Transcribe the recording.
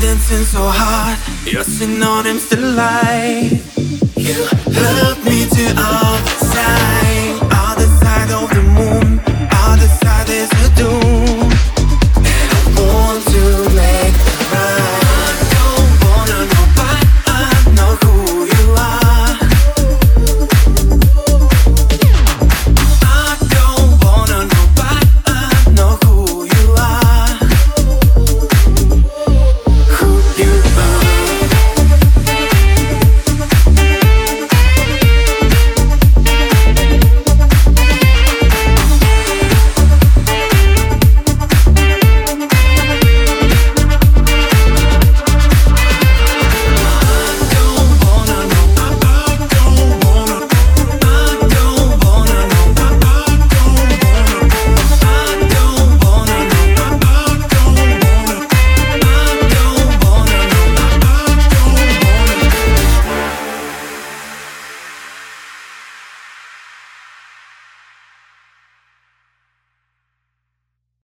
dancing so hard. you're seeing Your synonyms to light. You love me to all sides.